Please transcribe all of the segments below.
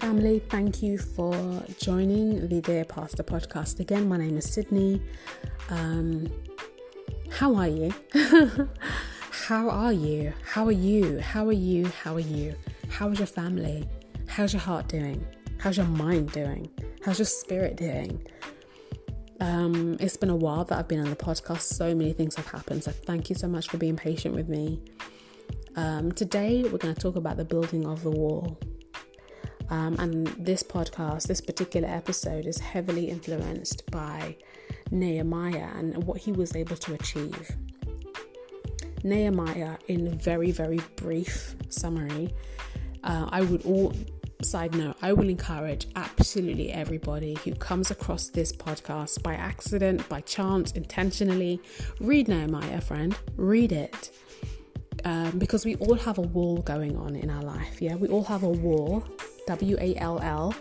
family. Thank you for joining the Dear Pastor podcast again. My name is Sydney. Um, how are you? how are you? How are you? How are you? How are you? How is your family? How's your heart doing? How's your mind doing? How's your spirit doing? Um, it's been a while that I've been on the podcast. So many things have happened. So thank you so much for being patient with me. Um, today, we're going to talk about the building of the wall. Um, and this podcast, this particular episode, is heavily influenced by Nehemiah and what he was able to achieve. Nehemiah, in very, very brief summary, uh, I would all side note, I will encourage absolutely everybody who comes across this podcast by accident, by chance, intentionally, read Nehemiah, friend, read it. Um, because we all have a wall going on in our life. Yeah, we all have a wall W A L L,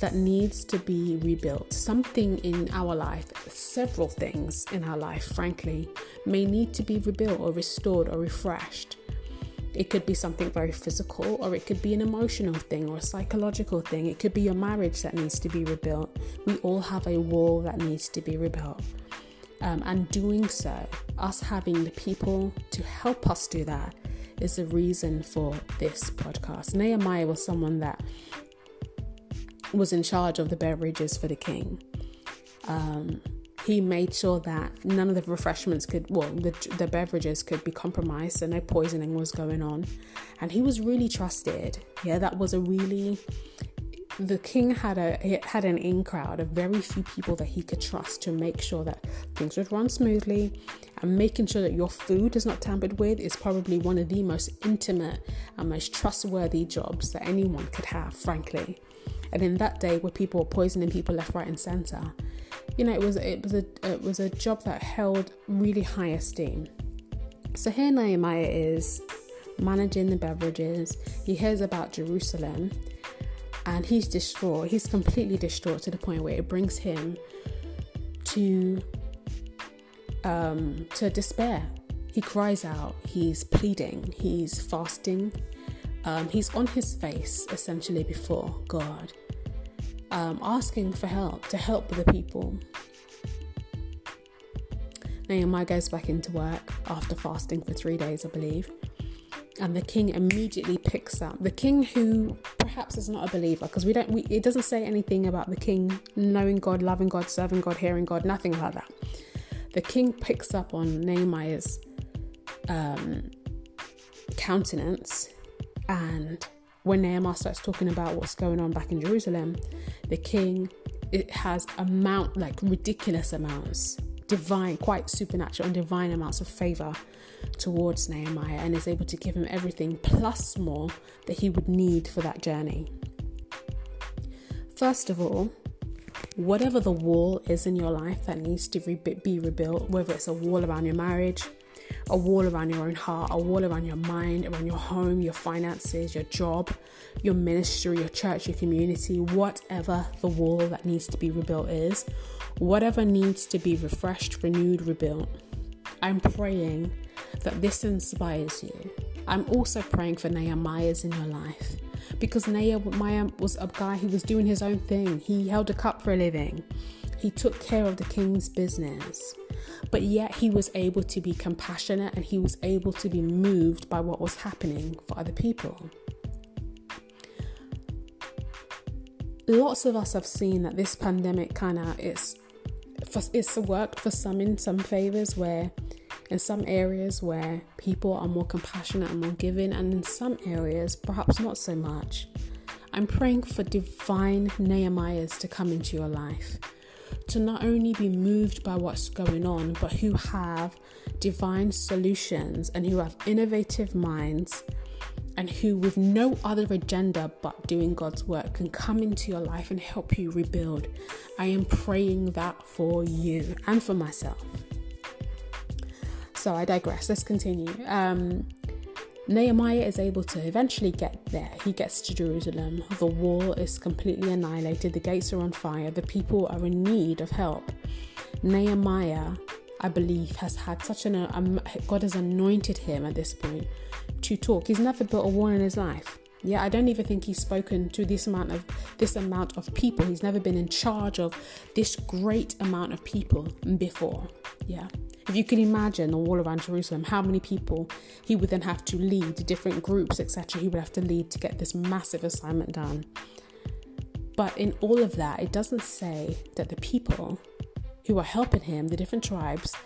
that needs to be rebuilt. Something in our life, several things in our life, frankly, may need to be rebuilt or restored or refreshed. It could be something very physical, or it could be an emotional thing or a psychological thing. It could be your marriage that needs to be rebuilt. We all have a wall that needs to be rebuilt. Um, and doing so, us having the people to help us do that, is the reason for this podcast. Nehemiah was someone that was in charge of the beverages for the king. Um, he made sure that none of the refreshments could, well, the, the beverages could be compromised, so no poisoning was going on. And he was really trusted. Yeah, that was a really the king had a had an in crowd of very few people that he could trust to make sure that things would run smoothly. And making sure that your food is not tampered with is probably one of the most intimate and most trustworthy jobs that anyone could have frankly. And in that day where people were poisoning people left right and center you know it was it was a it was a job that held really high esteem. So here Nehemiah is managing the beverages. He hears about Jerusalem and he's distraught. He's completely distraught to the point where it brings him to um, to despair. He cries out. He's pleading. He's fasting. Um, he's on his face essentially before God, um, asking for help to help the people. Nehemiah goes back into work after fasting for three days, I believe. And the king immediately picks up the king who perhaps is not a believer because we don't we, it doesn't say anything about the king knowing God, loving God, serving God, hearing God, nothing like that. The king picks up on Nehemiah's um, countenance, and when Nehemiah starts talking about what's going on back in Jerusalem, the king it has amount like ridiculous amounts, divine, quite supernatural and divine amounts of favor towards Nehemiah and is able to give him everything plus more that he would need for that journey. First of all, whatever the wall is in your life that needs to be rebuilt, whether it's a wall around your marriage, a wall around your own heart, a wall around your mind, around your home, your finances, your job, your ministry, your church, your community, whatever the wall that needs to be rebuilt is, whatever needs to be refreshed, renewed, rebuilt. I'm praying that this inspires you. I'm also praying for Nehemiah's in your life because Nehemiah was a guy who was doing his own thing. He held a cup for a living. He took care of the king's business. But yet he was able to be compassionate and he was able to be moved by what was happening for other people. Lots of us have seen that this pandemic kind of it's it's worked for some in some favors where in some areas where people are more compassionate and more giving, and in some areas, perhaps not so much. I'm praying for divine Nehemiahs to come into your life, to not only be moved by what's going on, but who have divine solutions and who have innovative minds and who, with no other agenda but doing God's work, can come into your life and help you rebuild. I am praying that for you and for myself. So I digress. Let's continue. Um, Nehemiah is able to eventually get there. He gets to Jerusalem. The wall is completely annihilated. The gates are on fire. The people are in need of help. Nehemiah, I believe, has had such an um, God has anointed him at this point to talk. He's never built a wall in his life. Yeah, I don't even think he's spoken to this amount of this amount of people. He's never been in charge of this great amount of people before. Yeah. If you can imagine the wall around Jerusalem, how many people he would then have to lead, different groups, etc., he would have to lead to get this massive assignment done. But in all of that, it doesn't say that the people who are helping him, the different tribes,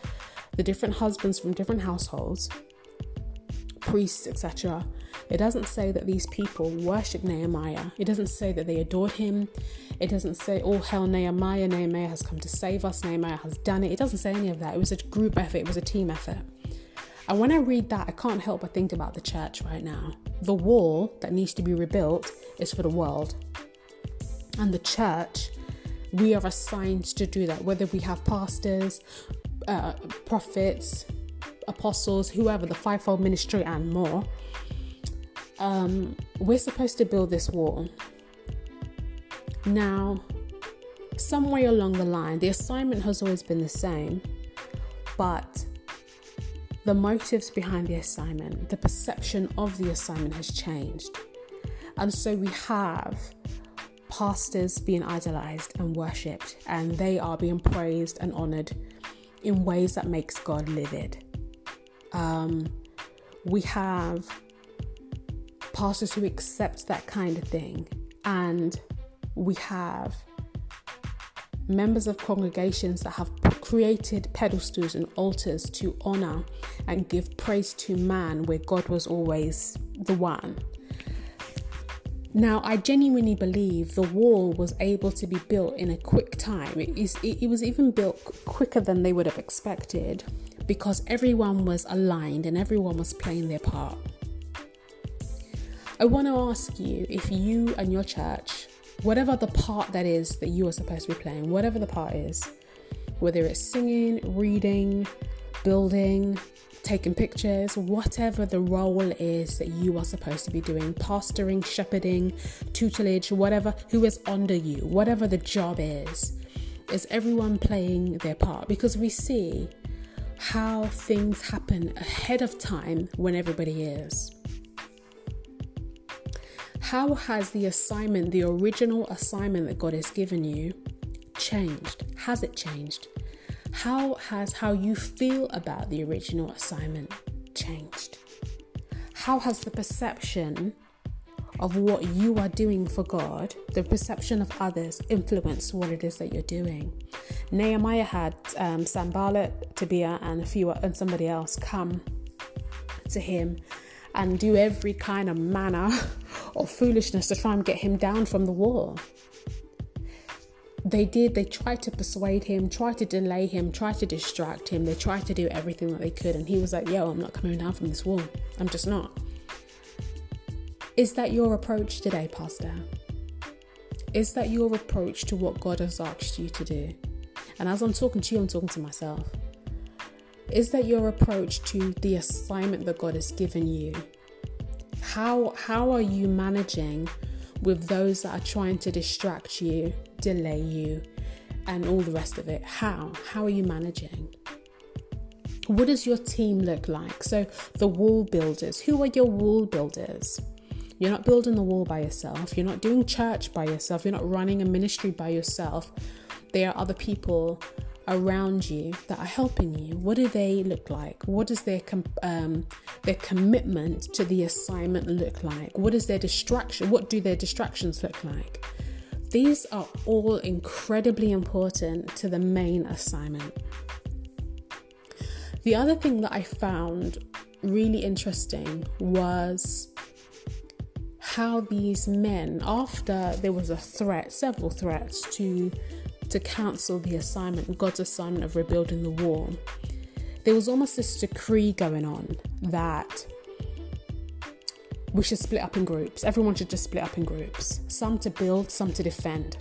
the different husbands from different households, priests, etc., it doesn't say that these people worship Nehemiah. It doesn't say that they adored him. It doesn't say, oh, hell, Nehemiah, Nehemiah has come to save us, Nehemiah has done it. It doesn't say any of that. It was a group effort, it was a team effort. And when I read that, I can't help but think about the church right now. The wall that needs to be rebuilt is for the world. And the church, we are assigned to do that, whether we have pastors, uh, prophets, apostles, whoever, the fivefold ministry, and more um, we're supposed to build this wall. Now, somewhere along the line, the assignment has always been the same, but the motives behind the assignment, the perception of the assignment has changed. And so we have pastors being idolized and worshipped, and they are being praised and honored in ways that makes God livid. Um, we have pastors who accept that kind of thing. And we have members of congregations that have created pedestals and altars to honor and give praise to man where God was always the one. Now, I genuinely believe the wall was able to be built in a quick time. It, is, it, it was even built quicker than they would have expected because everyone was aligned and everyone was playing their part. I want to ask you if you and your church, whatever the part that is that you are supposed to be playing, whatever the part is, whether it's singing, reading, building, taking pictures, whatever the role is that you are supposed to be doing, pastoring, shepherding, tutelage, whatever, who is under you, whatever the job is, is everyone playing their part? Because we see how things happen ahead of time when everybody is. How has the assignment, the original assignment that God has given you, changed? Has it changed? How has how you feel about the original assignment changed? How has the perception of what you are doing for God, the perception of others, influenced what it is that you're doing? Nehemiah had um, Sanballat, Tobiah, and a few and somebody else come to him and do every kind of manner of foolishness to try and get him down from the wall. They did, they tried to persuade him, tried to delay him, tried to distract him, they tried to do everything that they could, and he was like, Yo, I'm not coming down from this wall. I'm just not. Is that your approach today, Pastor? Is that your approach to what God has asked you to do? And as I'm talking to you, I'm talking to myself. Is that your approach to the assignment that God has given you? How how are you managing with those that are trying to distract you, delay you, and all the rest of it? How? How are you managing? What does your team look like? So, the wall builders, who are your wall builders? You're not building the wall by yourself. You're not doing church by yourself. You're not running a ministry by yourself. There are other people around you that are helping you. What do they look like? What does their com- um, their commitment to the assignment look like? What is their distraction what do their distractions look like? These are all incredibly important to the main assignment. The other thing that i found really interesting was how these men after there was a threat several threats to to cancel the assignment, God's assignment of rebuilding the wall, there was almost this decree going on that we should split up in groups. Everyone should just split up in groups. Some to build, some to defend.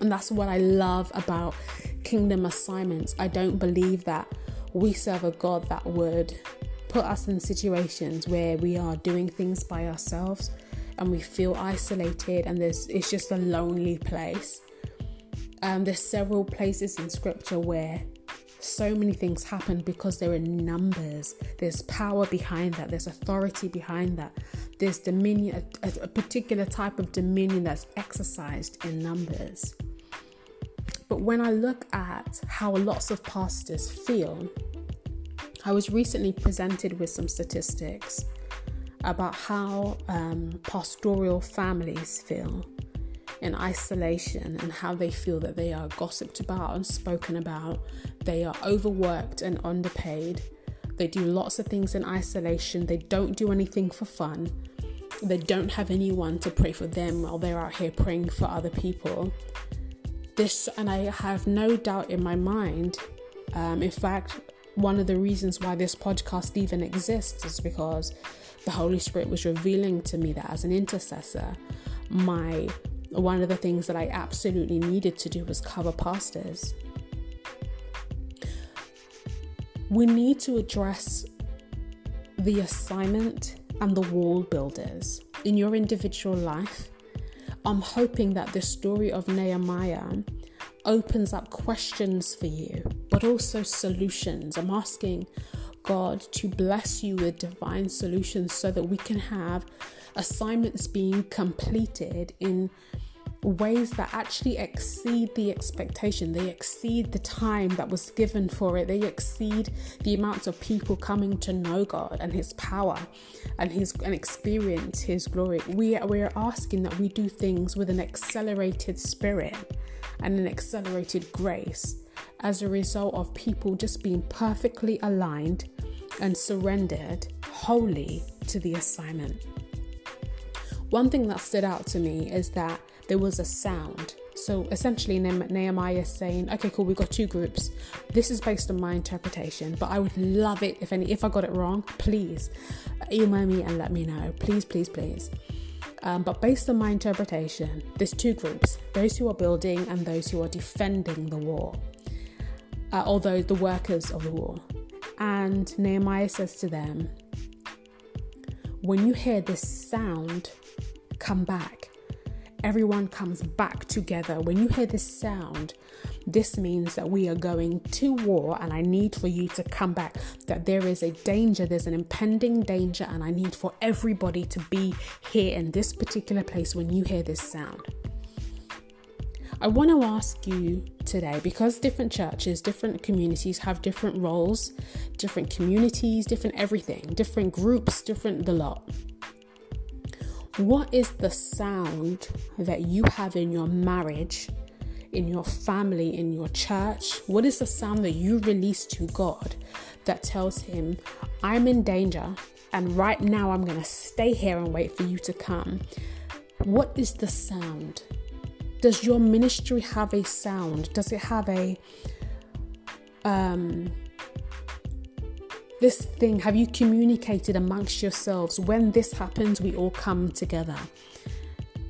And that's what I love about kingdom assignments. I don't believe that we serve a God that would put us in situations where we are doing things by ourselves and we feel isolated and there's it's just a lonely place. Um, there's several places in scripture where so many things happen because there are numbers. There's power behind that, there's authority behind that, there's dominion, a, a particular type of dominion that's exercised in numbers. But when I look at how lots of pastors feel, I was recently presented with some statistics about how um, pastoral families feel in isolation and how they feel that they are gossiped about and spoken about. They are overworked and underpaid. They do lots of things in isolation. They don't do anything for fun. They don't have anyone to pray for them while they're out here praying for other people. This, and I have no doubt in my mind, um, in fact, one of the reasons why this podcast even exists is because the Holy Spirit was revealing to me that as an intercessor, my one of the things that I absolutely needed to do was cover pastors. We need to address the assignment and the wall builders in your individual life. I'm hoping that the story of Nehemiah opens up questions for you, but also solutions. I'm asking God to bless you with divine solutions so that we can have assignments being completed in ways that actually exceed the expectation. They exceed the time that was given for it. They exceed the amounts of people coming to know God and His power and His and experience His glory. We we are asking that we do things with an accelerated spirit and an accelerated grace as a result of people just being perfectly aligned and surrendered wholly to the assignment. One thing that stood out to me is that there was a sound. So essentially, Nehemiah is saying, "Okay, cool. We've got two groups. This is based on my interpretation, but I would love it if any. If I got it wrong, please email me and let me know. Please, please, please." Um, but based on my interpretation, there's two groups those who are building and those who are defending the wall, uh, although the workers of the wall. And Nehemiah says to them, When you hear this sound, come back. Everyone comes back together. When you hear this sound, this means that we are going to war, and I need for you to come back. That there is a danger, there's an impending danger, and I need for everybody to be here in this particular place when you hear this sound. I want to ask you today because different churches, different communities have different roles, different communities, different everything, different groups, different the lot. What is the sound that you have in your marriage in your family, in your church? What is the sound that you release to God that tells Him, I'm in danger and right now I'm going to stay here and wait for you to come? What is the sound? Does your ministry have a sound? Does it have a um this thing have you communicated amongst yourselves when this happens we all come together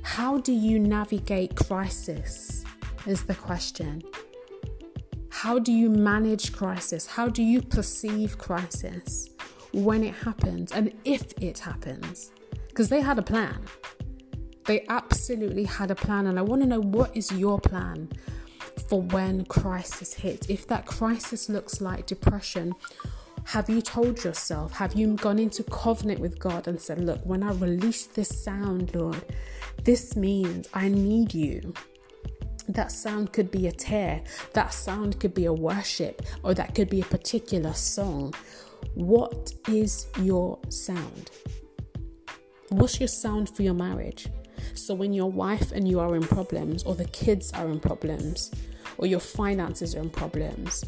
how do you navigate crisis is the question. How do you manage crisis? How do you perceive crisis when it happens and if it happens? Because they had a plan. They absolutely had a plan. And I want to know what is your plan for when crisis hits? If that crisis looks like depression, have you told yourself, have you gone into covenant with God and said, Look, when I release this sound, Lord, this means I need you. That sound could be a tear, that sound could be a worship, or that could be a particular song. What is your sound? What's your sound for your marriage? So, when your wife and you are in problems, or the kids are in problems, or your finances are in problems,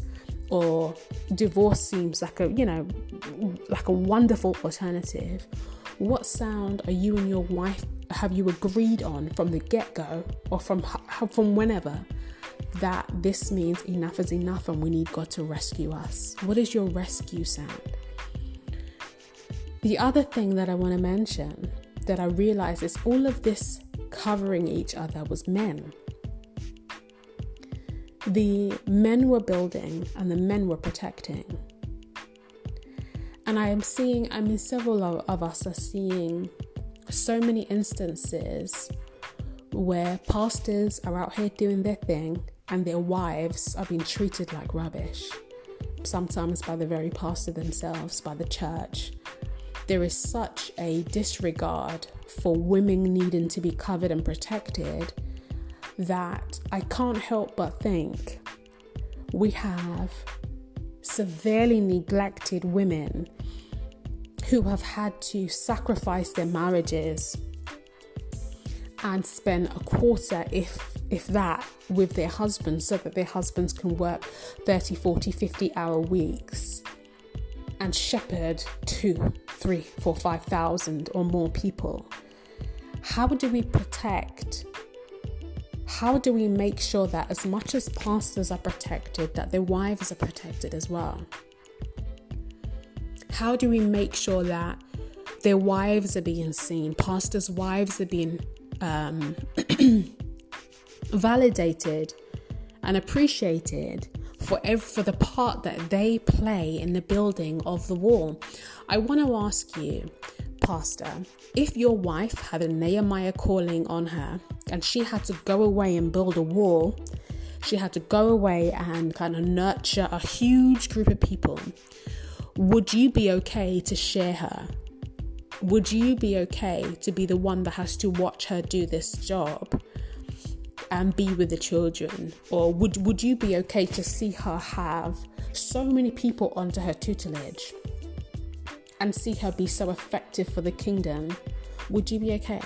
or divorce seems like a you know like a wonderful alternative what sound are you and your wife have you agreed on from the get go or from from whenever that this means enough is enough and we need God to rescue us? What is your rescue sound? The other thing that I want to mention that I realized is all of this covering each other was men. The men were building and the men were protecting. And I am seeing, I mean, several of, us are seeing so many instances where pastors are out here doing their thing and their wives are being treated like rubbish. sometimes by the very pastor themselves, by the church. There is such a disregard for women needing to be covered and protected that I can't help but think we have severely neglected women who have had to sacrifice their marriages and spend a quarter if if that with their husbands so that their husbands can work 30 40 50 hour weeks and shepherd two three four five thousand or more people. How do we protect how do we make sure that as much as pastors are protected that their wives are protected as well how do we make sure that their wives are being seen pastors wives are being um, validated and appreciated for every, for the part that they play in the building of the wall. I want to ask you, Pastor, if your wife had a Nehemiah calling on her and she had to go away and build a wall, she had to go away and kind of nurture a huge group of people, would you be okay to share her? Would you be okay to be the one that has to watch her do this job? and be with the children? Or would, would you be okay to see her have so many people under her tutelage and see her be so effective for the kingdom? Would you be okay?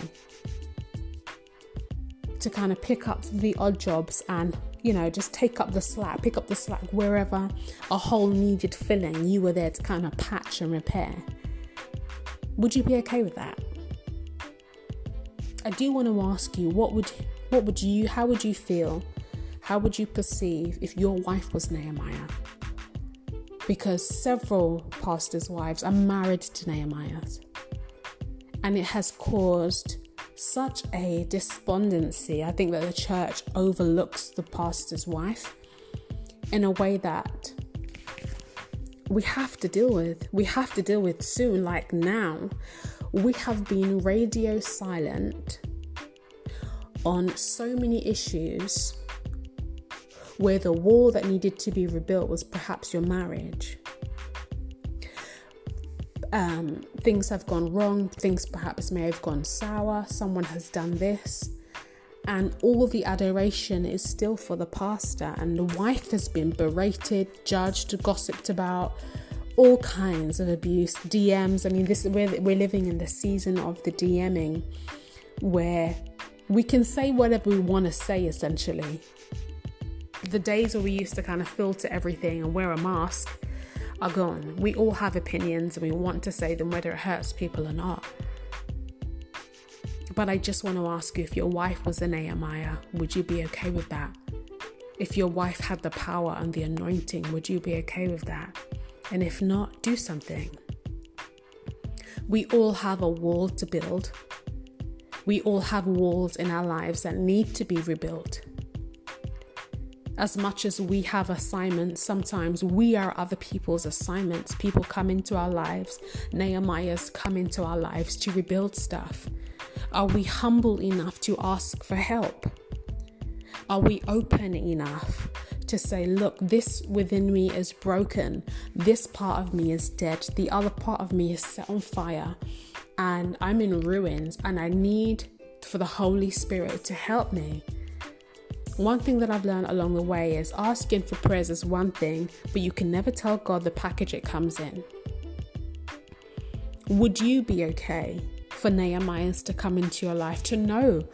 To kind of pick up the odd jobs and you know, just take up the slack, pick up the slack wherever a hole needed filling, you were there to kind of patch and repair. Would you be okay with that? I do want to ask you what would what would you, how would you feel? How would you perceive if your wife was Nehemiah? Because several pastors' wives are married to Nehemiah's. And it has caused such a despondency. I think that the church overlooks the pastor's wife in a way that we have to deal with. We have to deal with soon, like now. We have been radio silent on so many issues where the wall that needed to be rebuilt was perhaps your marriage. Um, things have gone wrong, things perhaps may have gone sour, someone has done this, and all the adoration is still for the pastor, and the wife has been berated, judged, gossiped about, all kinds of abuse, DMs. I mean, this we're, we're living in the season of the DMing where we can say whatever we want to say essentially. The days where we used to kind of filter everything and wear a mask are gone. We all have opinions and we want to say them whether it hurts people or not. But I just want to ask you if your wife was a Nehemiah, would you be okay with that? If your wife had the power and the anointing, would you be okay with that? And if not, do something. We all have a wall to build we all have walls in our lives that need to be rebuilt. As much as we have assignments, sometimes we are other people's assignments. People come into our lives, Nehemiahs come into our lives to rebuild stuff. Are we humble enough to ask for help? Are we open enough to say, look, this within me is broken, this part of me is dead, the other part of me is set on fire? and I'm in ruins and I need for the Holy Spirit to help me. One thing that I've learned along the way is asking for prayers is one thing, but you can never tell God the package it comes in. Would you be okay for Nehemiahs to come into your life to know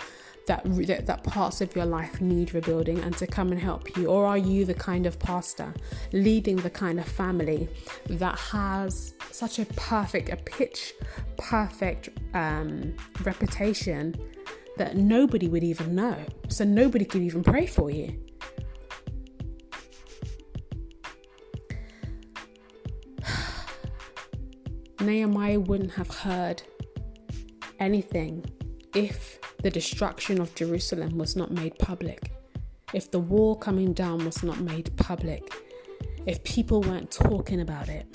that, that that parts of your life need rebuilding and to come and help you or are you the kind of pastor leading the kind of family that has such a perfect a pitch perfect um, reputation that nobody would even know. So nobody could even pray for you. Nehemiah wouldn't have heard anything if the destruction of Jerusalem was not made public, if the wall coming down was not made public, if people weren't talking about it.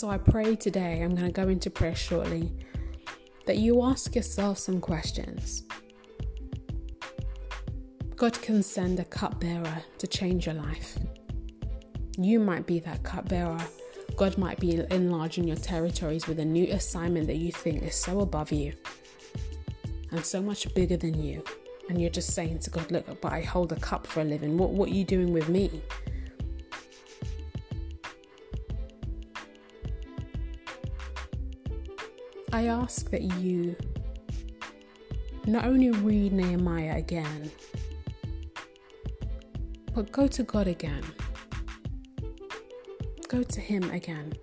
So I pray today, I'm going to go into prayer shortly, that you ask yourself some questions. God can send a cupbearer to change your life. You might be that cupbearer. God might be enlarging your territories with a new assignment that you think is so above you and so much bigger than you. And you're just saying to God, Look, but I hold a cup for a living. What, what are you doing with me? I ask that you not only read Nehemiah again, but go to God again. Go to Him again.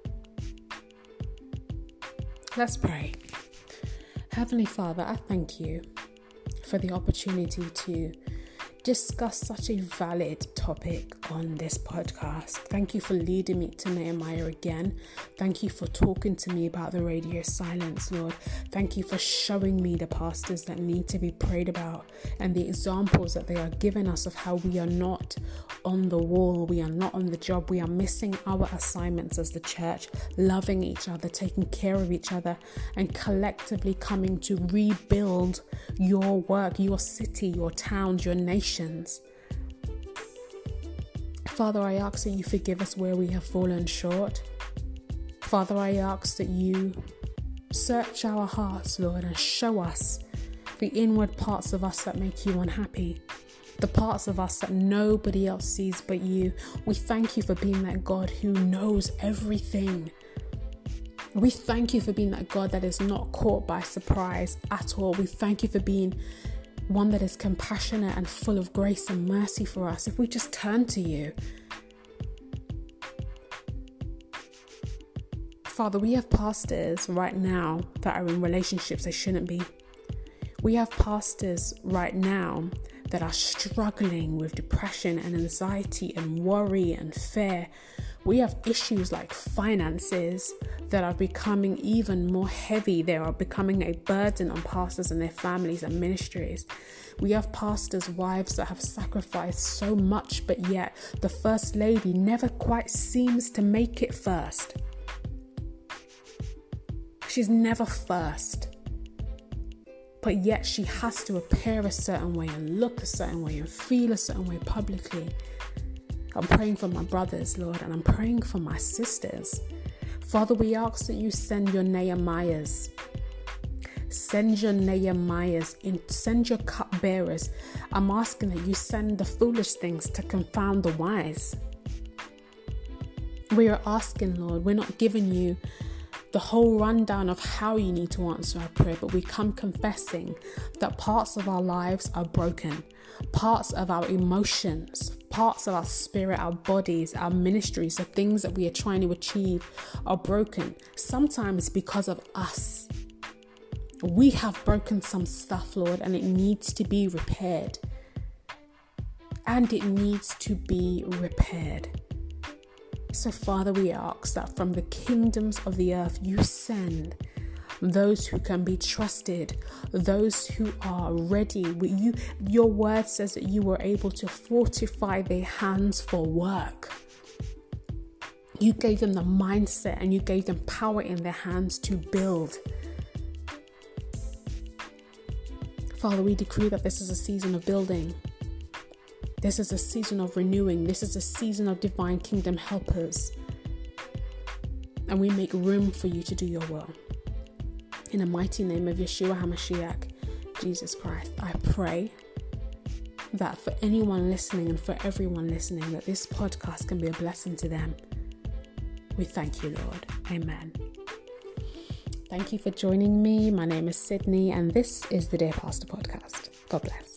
Let's pray. Heavenly Father, I thank you for the opportunity to discuss such a valid topic on this podcast. Thank you for leading me to Nehemiah again. Thank you for talking to me about the radio silence, Lord. Thank you for showing me the pastors that need to be prayed about and the examples that they are giving us of how we are not on the wall, we are not on the job, we are missing our assignments as the church, loving each other, taking care of each other, and collectively coming to rebuild your work, your city, your towns, your nations. Father, I ask that you forgive us where we have fallen short. Father, I ask that you search our hearts, Lord, and show us the inward parts of us that make you unhappy, the parts of us that nobody else sees but you. We thank you for being that God who knows everything. We thank you for being that God that is not caught by surprise at all. We thank you for being one that is compassionate and full of grace and mercy for us, if we just turn to you. Father, we have pastors right now that are in relationships they shouldn't be. We have pastors right now that are struggling with depression and anxiety and worry and fear. We have issues like finances that are becoming even more heavy. They are becoming a burden on pastors and their families and ministries. We have pastors' wives that have sacrificed so much, but yet the First Lady never quite seems to make it first. She's never first but yet she has to appear a certain way and look a certain way and feel a certain way publicly. I'm praying for my brothers, Lord, and I'm praying for my sisters. Father, we ask that you send your Nehemiahs. Send your Nehemiahs, send your cupbearers. I'm asking that you send the foolish things to confound the wise. We are asking, Lord, we're not giving you the whole rundown of how you need to answer our prayer, but we come confessing that parts of our lives are broken, parts of our emotions, parts of our spirit, our bodies, our ministries, the things that we are trying to achieve are broken. Sometimes because of us. We have broken some stuff, Lord, and it needs to be repaired. And it needs to be repaired. So, Father, we ask that from the kingdoms of the earth you send those who can be trusted, those who are ready. You, your word says that you were able to fortify their hands for work. You gave them the mindset and you gave them power in their hands to build. Father, we decree that this is a season of building. This is a season of renewing. This is a season of divine kingdom helpers. And we make room for you to do your will. In the mighty name of Yeshua HaMashiach, Jesus Christ, I pray that for anyone listening and for everyone listening, that this podcast can be a blessing to them. We thank you, Lord. Amen. Thank you for joining me. My name is Sydney, and this is the Dear Pastor podcast. God bless.